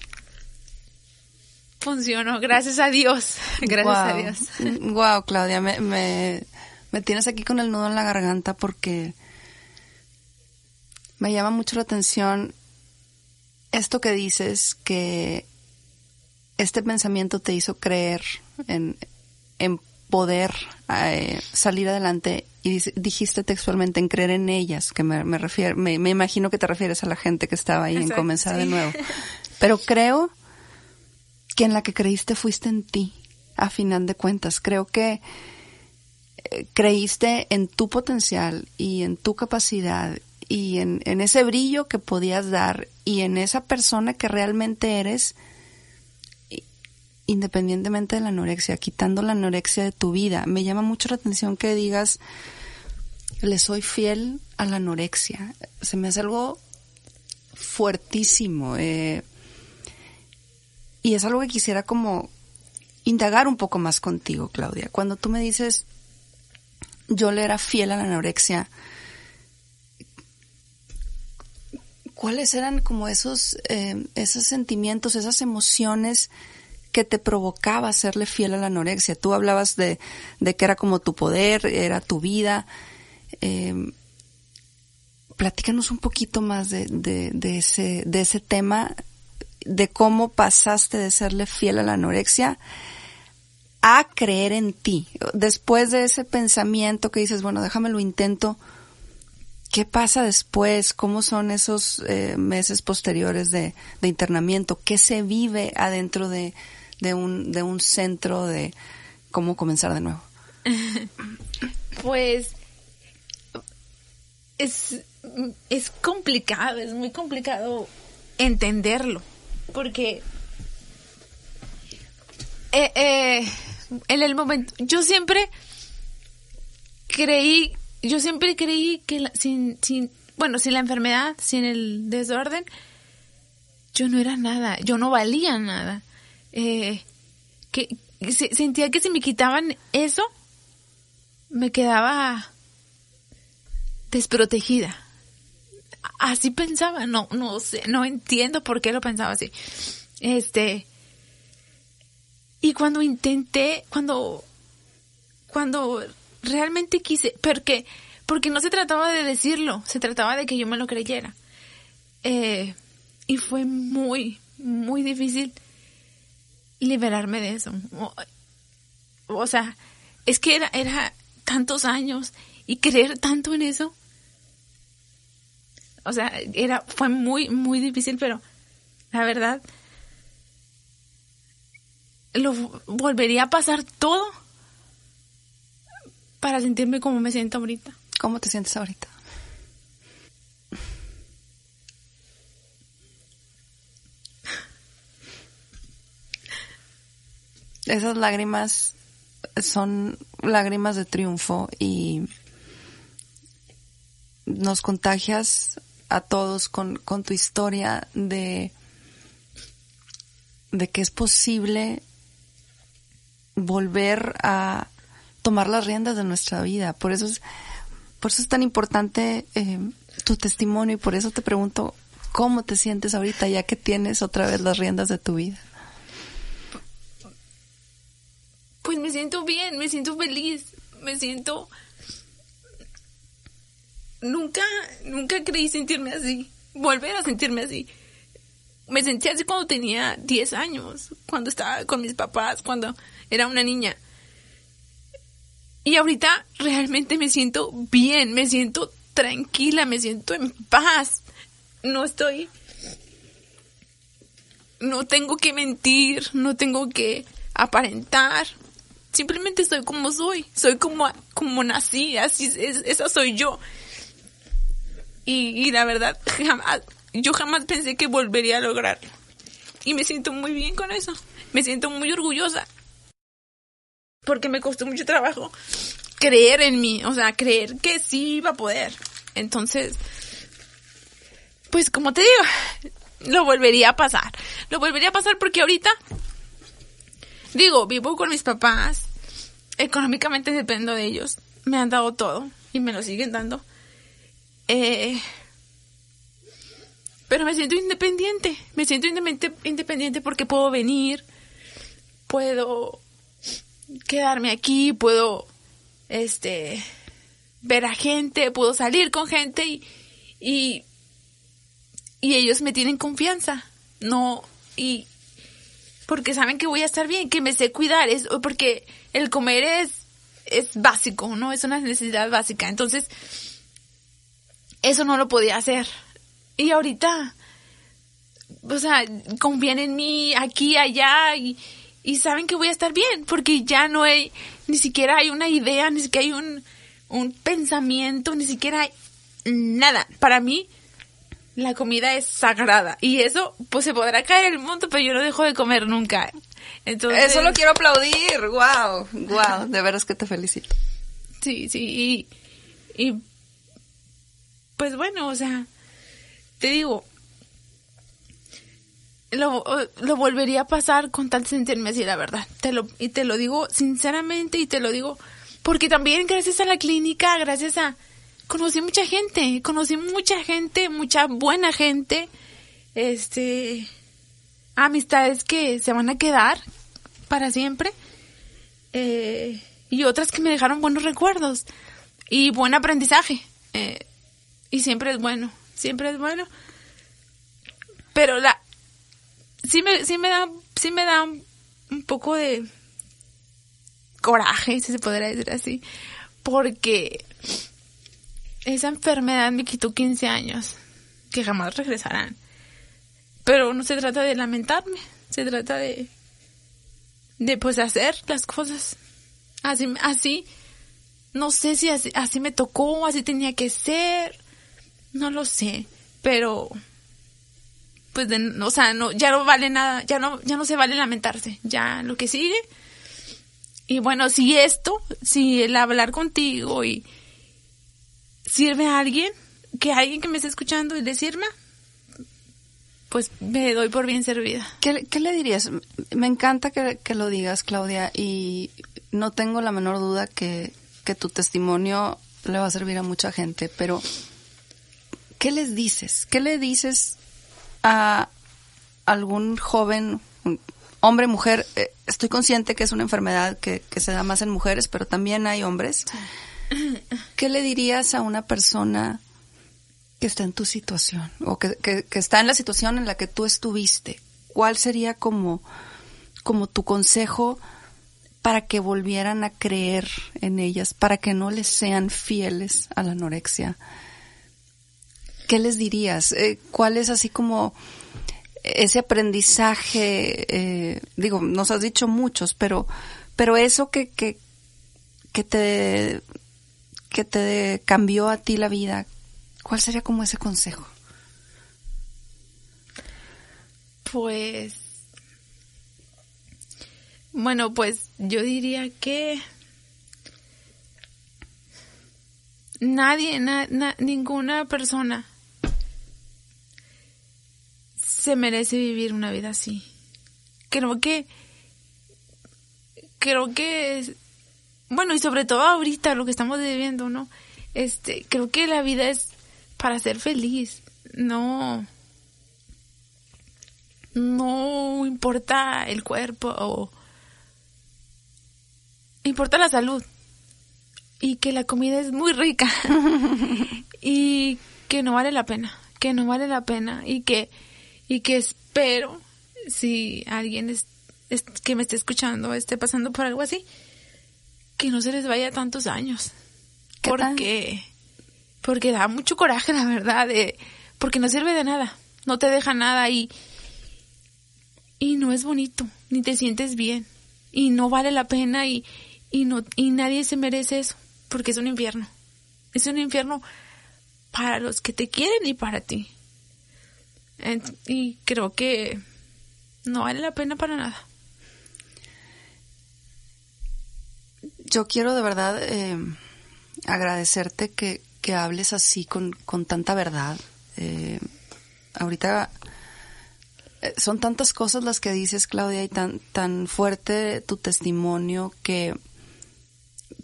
funcionó, gracias a Dios. Gracias a Dios.
Wow, Claudia, me, me, tienes aquí con el nudo en la garganta porque me llama mucho la atención esto que dices, que este pensamiento te hizo creer en, en poder eh, salir adelante y dijiste textualmente en creer en ellas, que me, me refiero, me, imagino que te refieres a la gente que estaba ahí en comenzar de nuevo. Pero creo que en la que creíste fuiste en ti, a final de cuentas. Creo que eh, creíste en tu potencial y en tu capacidad y en, en, ese brillo que podías dar y en esa persona que realmente eres, independientemente de la anorexia, quitando la anorexia de tu vida. Me llama mucho la atención que digas, le soy fiel a la anorexia. Se me hace algo fuertísimo. Eh, y es algo que quisiera como indagar un poco más contigo, Claudia. Cuando tú me dices, yo le era fiel a la anorexia, ¿cuáles eran como esos, eh, esos sentimientos, esas emociones que te provocaba serle fiel a la anorexia? Tú hablabas de, de que era como tu poder, era tu vida. Eh, platícanos un poquito más de, de, de, ese, de ese tema, de cómo pasaste de serle fiel a la anorexia a creer en ti. Después de ese pensamiento que dices, bueno, déjame lo intento, ¿qué pasa después? ¿Cómo son esos eh, meses posteriores de, internamiento? ¿Qué se vive adentro de, de, un, de un centro de cómo comenzar de nuevo?
pues es, es complicado, es muy complicado entenderlo, porque eh, eh, en el momento, yo siempre creí, yo siempre creí que la, sin, sin, bueno, sin la enfermedad, sin el desorden, yo no era nada, yo no valía nada. Eh, que, se, sentía que si me quitaban eso, me quedaba desprotegida. Así pensaba, no, no sé, no entiendo por qué lo pensaba así. Este, y cuando intenté, cuando, cuando realmente quise, porque, porque no se trataba de decirlo, se trataba de que yo me lo creyera. Eh, y fue muy, muy difícil liberarme de eso. O, o, sea, es que era, era tantos años y creer tanto en eso. O sea, era, fue muy, muy difícil, pero la verdad, lo volvería a pasar todo para sentirme como me siento ahorita.
¿Cómo te sientes ahorita? Esas lágrimas son lágrimas de triunfo y nos contagias a todos con, con tu historia de, de que es posible volver a tomar las riendas de nuestra vida. Por eso es, por eso es tan importante eh, tu testimonio y por eso te pregunto cómo te sientes ahorita ya que tienes otra vez las riendas de tu vida.
Pues me siento bien, me siento feliz, me siento... Nunca, nunca creí sentirme así, volver a sentirme así. Me sentí así cuando tenía 10 años, cuando estaba con mis papás, cuando era una niña. Y ahorita realmente me siento bien, me siento tranquila, me siento en paz. No estoy... No tengo que mentir, no tengo que aparentar. Simplemente soy como soy, soy como, como nací, así es, esa soy yo. Y, y la verdad, jamás, yo jamás pensé que volvería a lograrlo. Y me siento muy bien con eso. Me siento muy orgullosa porque me costó mucho trabajo creer en mí, o sea, creer que sí iba a poder. Entonces, pues como te digo, lo volvería a pasar. Lo volvería a pasar porque ahorita, digo, vivo con mis papás, económicamente dependo de ellos, me han dado todo y me lo siguen dando. Eh, pero me siento independiente, me siento independiente porque puedo venir, puedo quedarme aquí, puedo, este, ver a gente, puedo salir con gente y, y, y ellos me tienen confianza, no, y porque saben que voy a estar bien, que me sé cuidar, es porque el comer es, es básico, ¿no? Es una necesidad básica. Entonces, eso no lo podía hacer. Y ahorita, o sea, confían en mí aquí, allá, y, y saben que voy a estar bien, porque ya no hay, ni siquiera hay una idea, ni siquiera hay un, un pensamiento, ni siquiera hay nada. Para mí, la comida es sagrada. Y eso, pues se podrá caer el mundo, pero yo no dejo de comer nunca. Entonces...
Eso lo quiero aplaudir. Wow, wow. De veras que te felicito.
Sí, sí. Y, y pues bueno, o sea, te digo, lo, lo volvería a pasar con tal sentirme así, la verdad. Te lo, y te lo digo sinceramente y te lo digo porque también gracias a la clínica, gracias a, conocí mucha gente, conocí mucha gente, mucha buena gente, este, amistades que se van a quedar para siempre, eh, y otras que me dejaron buenos recuerdos y buen aprendizaje, eh, y siempre es bueno, siempre es bueno, pero la, sí me, sí me da, sí me da un poco de coraje, si se podría decir así, porque esa enfermedad me quitó 15 años, que jamás regresarán. Pero no se trata de lamentarme, se trata de, de pues hacer las cosas. Así, así, no sé si así, así me tocó, así tenía que ser, no lo sé, pero pues de, o sea, no, ya no vale nada, ya no, ya no se vale lamentarse, ya lo que sigue. Y bueno, si esto, si el hablar contigo y sirve a alguien, que alguien que me esté escuchando y decirme, pues me doy por bien servida.
¿Qué, qué le dirías? Me encanta que, que, lo digas, Claudia, y no tengo la menor duda que, que tu testimonio le va a servir a mucha gente, pero ¿qué les dices? ¿Qué le dices a algún joven, hombre, mujer? Eh, estoy consciente que es una enfermedad que, que, se da más en mujeres, pero también hay hombres. ¿Qué le dirías a una persona que está en tu situación o que, que, que, está en la situación en la que tú estuviste? ¿Cuál sería como, como tu consejo para que volvieran a creer en ellas, para que no les sean fieles a la anorexia? ¿Qué les dirías? Eh, ¿Cuál es así como ese aprendizaje? Eh, digo, nos has dicho muchos, pero, pero eso que, que, que te que te cambió a ti la vida, ¿cuál sería como ese consejo?
Pues, bueno, pues yo diría que nadie, na, na, ninguna persona se merece vivir una vida así. Creo que, creo que bueno, y sobre todo ahorita lo que estamos viviendo, ¿no? Este, creo que la vida es para ser feliz, no no importa el cuerpo o importa la salud y que la comida es muy rica y que no vale la pena, que no vale la pena y que y que espero si alguien es, es, que me esté escuchando esté pasando por algo así, que no se les vaya tantos años. Porque, porque da mucho coraje, la verdad, de, porque no sirve de nada, no te deja nada y, y no es bonito, ni te sientes bien, y no vale la pena y, y no, y nadie se merece eso, porque es un infierno. Es un infierno para los que te quieren y para ti. Y creo que no vale la pena para nada.
yo quiero de verdad eh, agradecerte que, que, hables así con, con tanta verdad. Eh, ahorita eh, son tantas cosas las que dices, Claudia, y tan, tan fuerte tu testimonio que,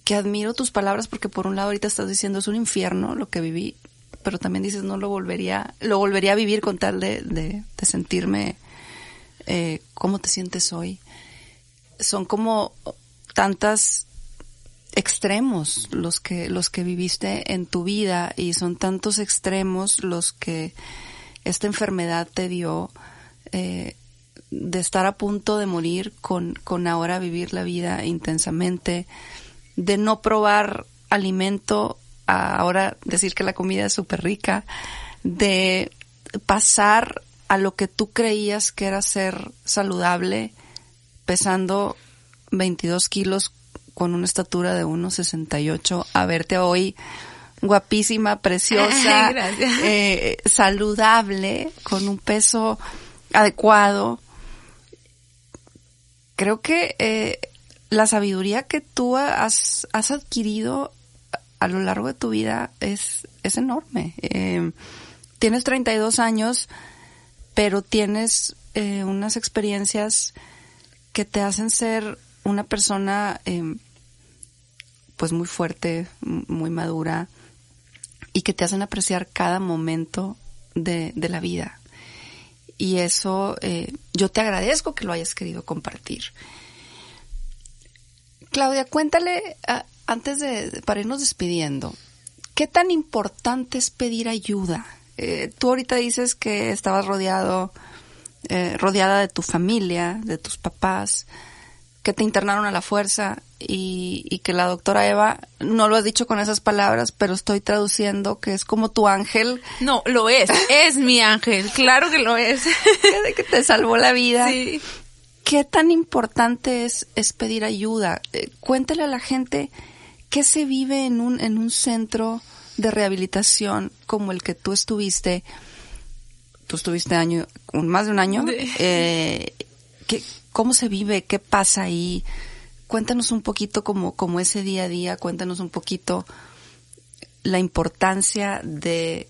que admiro tus palabras porque por un lado ahorita estás diciendo es un infierno lo que viví, pero también dices no lo volvería, lo volvería a vivir con tal de, sentirme eh, cómo te sientes hoy. Son como tantas extremos los que los que viviste en tu vida y son tantos extremos los que esta enfermedad te dio eh, de estar a punto de morir con, con ahora vivir la vida intensamente, de no probar alimento a ahora decir que la comida es súper rica, de pasar a lo que tú creías que era ser saludable pesando 22 kilos con una estatura de 1,68 a verte hoy guapísima, preciosa, eh, saludable, con un peso adecuado. Creo que eh, la sabiduría que tú has, has, adquirido a lo largo de tu vida es, es enorme. Eh, tienes 32 años, pero tienes eh, unas experiencias que te hacen ser una persona eh, pues muy fuerte, muy madura, y que te hacen apreciar cada momento de, de la vida. Y eso eh, yo te agradezco que lo hayas querido compartir. Claudia, cuéntale, antes de, para irnos despidiendo, ¿qué tan importante es pedir ayuda? Eh, tú ahorita dices que estabas rodeado, eh, rodeada de tu familia, de tus papás, que te internaron a la fuerza y, y, que la doctora Eva, no lo has dicho con esas palabras, pero estoy traduciendo que es como tu ángel.
No, lo es, es mi ángel, claro que lo es.
de que te salvó la vida. Sí. ¿Qué tan importante es, es pedir ayuda? Eh, cuéntale a la gente qué se vive en un, en un centro de rehabilitación como el que tú estuviste. Tú estuviste año, más de un año. Eh, ¿qué, ¿Cómo se vive? ¿Qué pasa ahí? Cuéntanos un poquito como, como ese día a día, cuéntanos un poquito la importancia de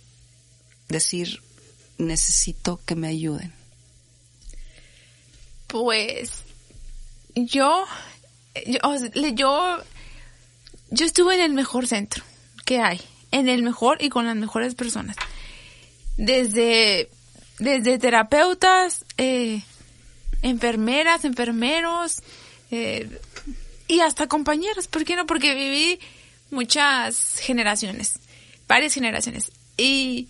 decir necesito que me ayuden.
Pues yo, yo, yo, yo estuve en el mejor centro que hay, en el mejor y con las mejores personas. Desde, desde terapeutas, eh, enfermeras, enfermeros, eh, y hasta compañeros, ¿por qué no? Porque viví muchas generaciones, varias generaciones. Y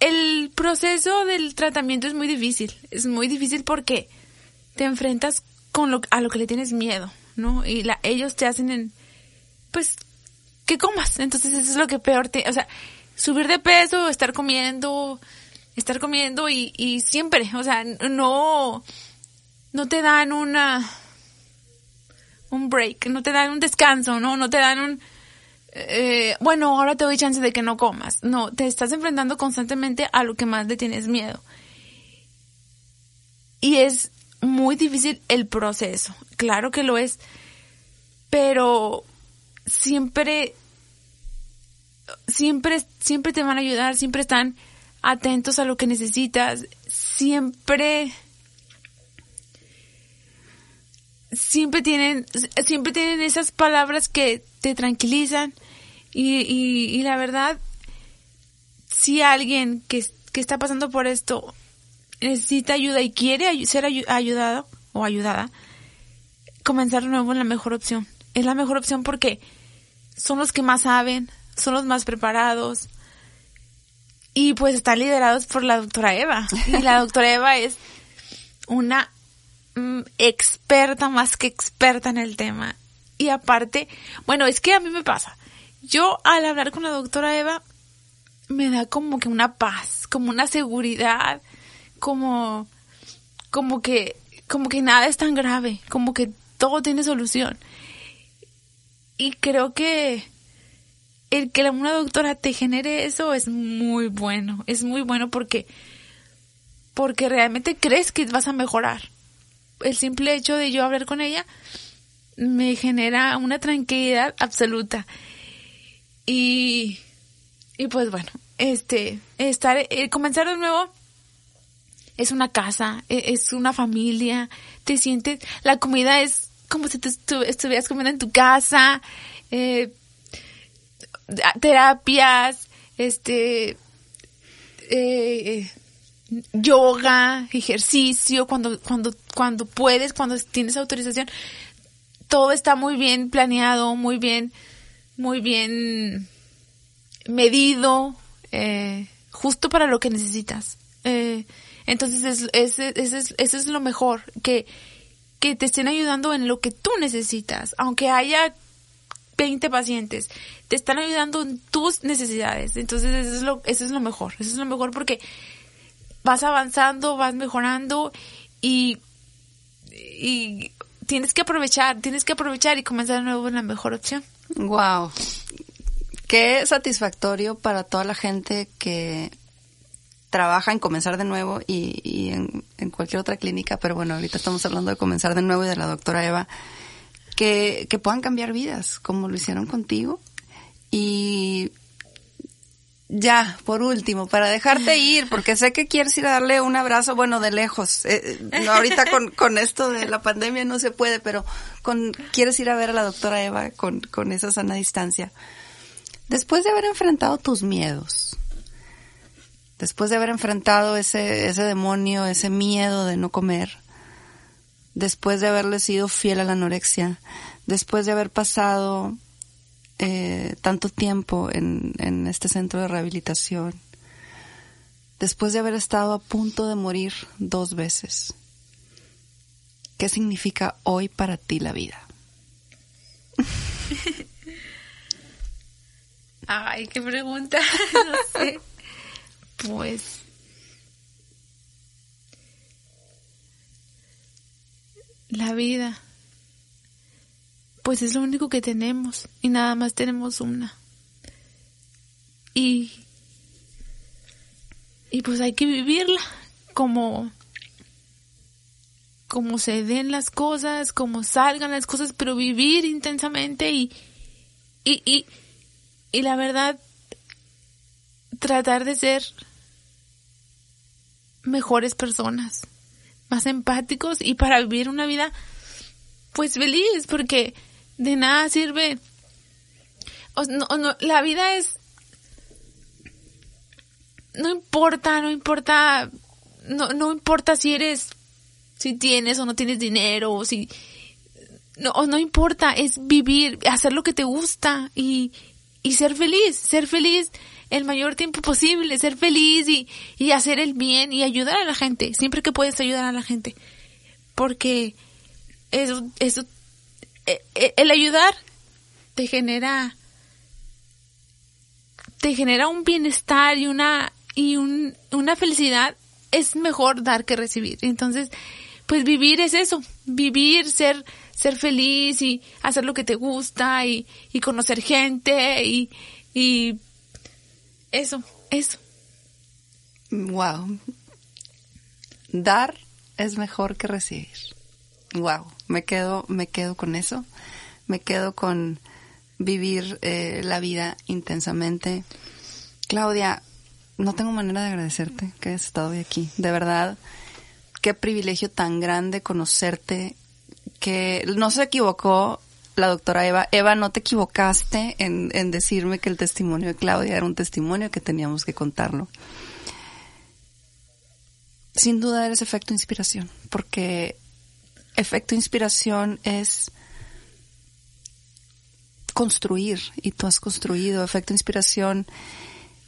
el proceso del tratamiento es muy difícil. Es muy difícil porque te enfrentas con lo, a lo que le tienes miedo, ¿no? Y la, ellos te hacen en, pues, que comas. Entonces eso es lo que peor te, o sea, subir de peso, estar comiendo, estar comiendo y, y siempre, o sea, no, no te dan una, un break, no te dan un descanso, ¿no? No te dan un, eh, bueno, ahora te doy chance de que no comas. No, te estás enfrentando constantemente a lo que más le tienes miedo. Y es muy difícil el proceso, claro que lo es, pero siempre, siempre, siempre te van a ayudar, siempre están atentos a lo que necesitas, siempre, siempre tienen, siempre tienen esas palabras que te tranquilizan y, y, la verdad, si alguien que, que, está pasando por esto necesita ayuda y quiere ser ayudado o ayudada, comenzar de nuevo es la mejor opción. Es la mejor opción porque son los que más saben, son los más preparados y pues están liderados por la doctora Eva. Y la doctora Eva es una mm, experta más que experta en el tema y aparte, bueno, es que a mí me pasa. Yo al hablar con la doctora Eva me da como que una paz, como una seguridad, como como que como que nada es tan grave, como que todo tiene solución. Y creo que el que una doctora te genere eso es muy bueno, es muy bueno porque porque realmente crees que vas a mejorar. El simple hecho de yo hablar con ella me genera una tranquilidad absoluta. Y, y pues bueno, este, estar, eh, comenzar de nuevo es una casa, e, es una familia, te sientes, la comida es como si te estuvieras comiendo en tu casa, eh, terapias, este, eh, yoga, ejercicio, cuando, cuando, cuando puedes, cuando tienes autorización, todo está muy bien planeado, muy bien, muy bien medido, eh, justo para lo que necesitas. Entonces, ese es, es, es, lo mejor, que, que te estén ayudando en lo que tú necesitas, aunque haya 20 pacientes, te están ayudando en tus necesidades. Entonces, eso es lo, eso es lo mejor, eso es lo mejor porque vas avanzando, vas mejorando y, y tienes que aprovechar, tienes que aprovechar y comenzar de nuevo en la mejor opción.
Wow. Qué satisfactorio para toda la gente que trabaja en comenzar de nuevo y, en, en, cualquier otra clínica, pero bueno, ahorita estamos hablando de comenzar de nuevo y de la doctora Eva, que, que puedan cambiar vidas, como lo hicieron contigo. Y ya, por último, para dejarte ir, porque sé que quieres ir a darle un abrazo, bueno, de lejos. Eh, eh, ahorita con, con esto de la pandemia no se puede, pero con quieres ir a ver a la doctora Eva con, con esa sana distancia. después de haber enfrentado tus miedos, después de haber enfrentado ese, ese demonio, ese miedo de no comer, después de haberle sido fiel a la anorexia, después de haber pasado eh, tanto tiempo en, en este centro de rehabilitación, después de haber estado a punto de morir dos veces, ¿qué significa hoy para ti la vida?
Ay, qué pregunta. no sé. Pues. La vida. Pues es lo único que tenemos. Y nada más tenemos una. Y. Y pues hay que vivirla como. Como se den las cosas, como salgan las cosas, pero vivir intensamente y. Y, y, y la verdad, tratar de ser mejores personas, más empáticos y para vivir una vida pues feliz, porque de nada sirve. O, no, no, la vida es no importa, no importa, no, no importa si eres, si tienes o no tienes dinero, o si, no, no importa, es vivir, hacer lo que te gusta y, y ser feliz, ser feliz el mayor tiempo posible, ser feliz y, y hacer el bien y ayudar a la gente, siempre que puedes ayudar a la gente. Porque eso, eso, e, e, el ayudar te genera, te genera un bienestar y una, y un, una felicidad. Es mejor dar que recibir. Entonces, pues vivir es eso, vivir, ser, ser feliz y hacer lo que te gusta y, y conocer gente y, y eso, eso.
Wow. Dar es mejor que recibir. Wow. Me quedo, me quedo con eso. Me quedo con vivir eh, la vida intensamente. Claudia, no tengo manera de agradecerte que hayas estado hoy aquí. De verdad, qué privilegio tan grande conocerte, que no se equivocó la doctora Eva. Eva, no te equivocaste en, en decirme que el testimonio de Claudia era un testimonio que teníamos que contarlo. Sin duda eres efecto inspiración, porque efecto inspiración es construir y tú has construido. Efecto inspiración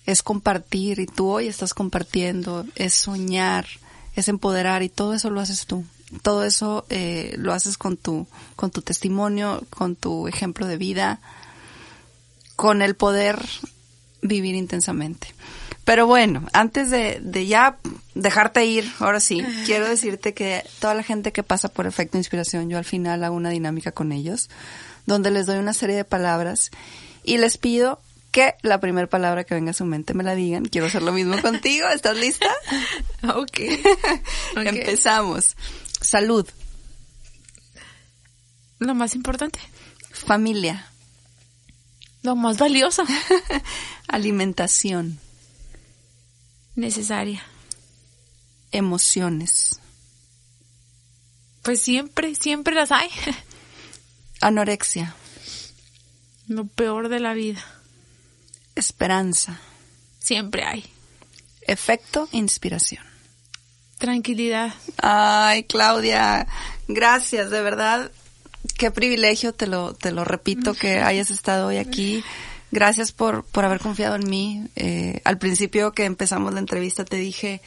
es compartir y tú hoy estás compartiendo, es soñar, es empoderar y todo eso lo haces tú todo eso eh, lo haces con tu, con tu testimonio, con tu ejemplo de vida, con el poder vivir intensamente. Pero bueno, antes de, de ya dejarte ir, ahora sí, quiero decirte que toda la gente que pasa por efecto inspiración, yo al final hago una dinámica con ellos, donde les doy una serie de palabras y les pido que la primera palabra que venga a su mente me la digan. Quiero hacer lo mismo contigo. ¿Estás lista?
ok. okay.
Empezamos. Salud.
Lo más importante.
Familia.
Lo más valioso.
Alimentación.
Necesaria.
Emociones.
Pues siempre, siempre las hay.
Anorexia.
Lo peor de la vida.
Esperanza.
Siempre hay.
Efecto inspiración.
Tranquilidad.
Ay, Claudia, gracias, de verdad. Qué privilegio, te lo, te lo repito, que hayas estado hoy aquí. Gracias por, por haber confiado en mí. Eh, al principio que empezamos la entrevista te dije,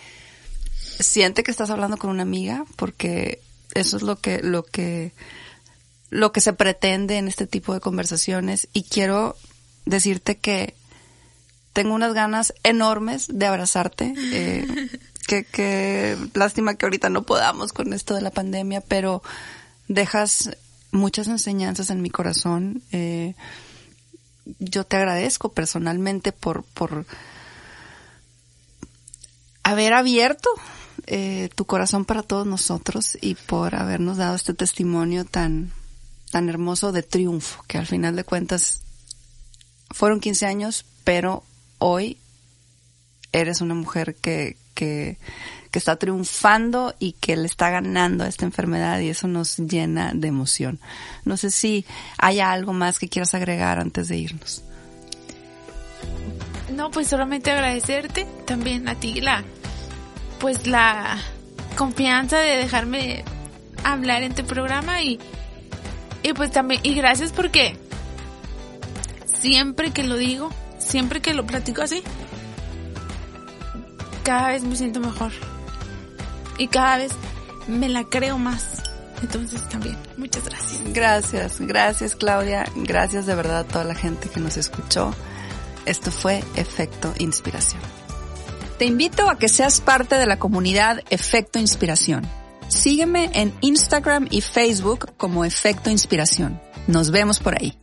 siente que estás hablando con una amiga, porque eso es lo que, lo que, lo que se pretende en este tipo de conversaciones. Y quiero decirte que tengo unas ganas enormes de abrazarte. Eh, que, lástima que ahorita no podamos con esto de la pandemia, pero dejas muchas enseñanzas en mi corazón. Eh, yo te agradezco personalmente por, por haber abierto eh, tu corazón para todos nosotros y por habernos dado este testimonio tan, tan hermoso de triunfo, que al final de cuentas fueron 15 años, pero hoy eres una mujer que, que, está triunfando y que le está ganando a esta enfermedad y eso nos llena de emoción. No sé si hay algo más que quieras agregar antes de irnos.
no, pues solamente agradecerte también a ti la, pues la confianza de dejarme hablar en tu programa y, y pues también, y gracias porque siempre que lo digo, siempre que lo platico así, cada vez me siento mejor. Y cada vez me la creo más. Entonces también, muchas gracias.
Gracias, gracias Claudia, gracias de verdad a toda la gente que nos escuchó. Esto fue Efecto Inspiración. Te invito a que seas parte de la comunidad Efecto Inspiración. Sígueme en Instagram y Facebook como Efecto Inspiración. Nos vemos por ahí.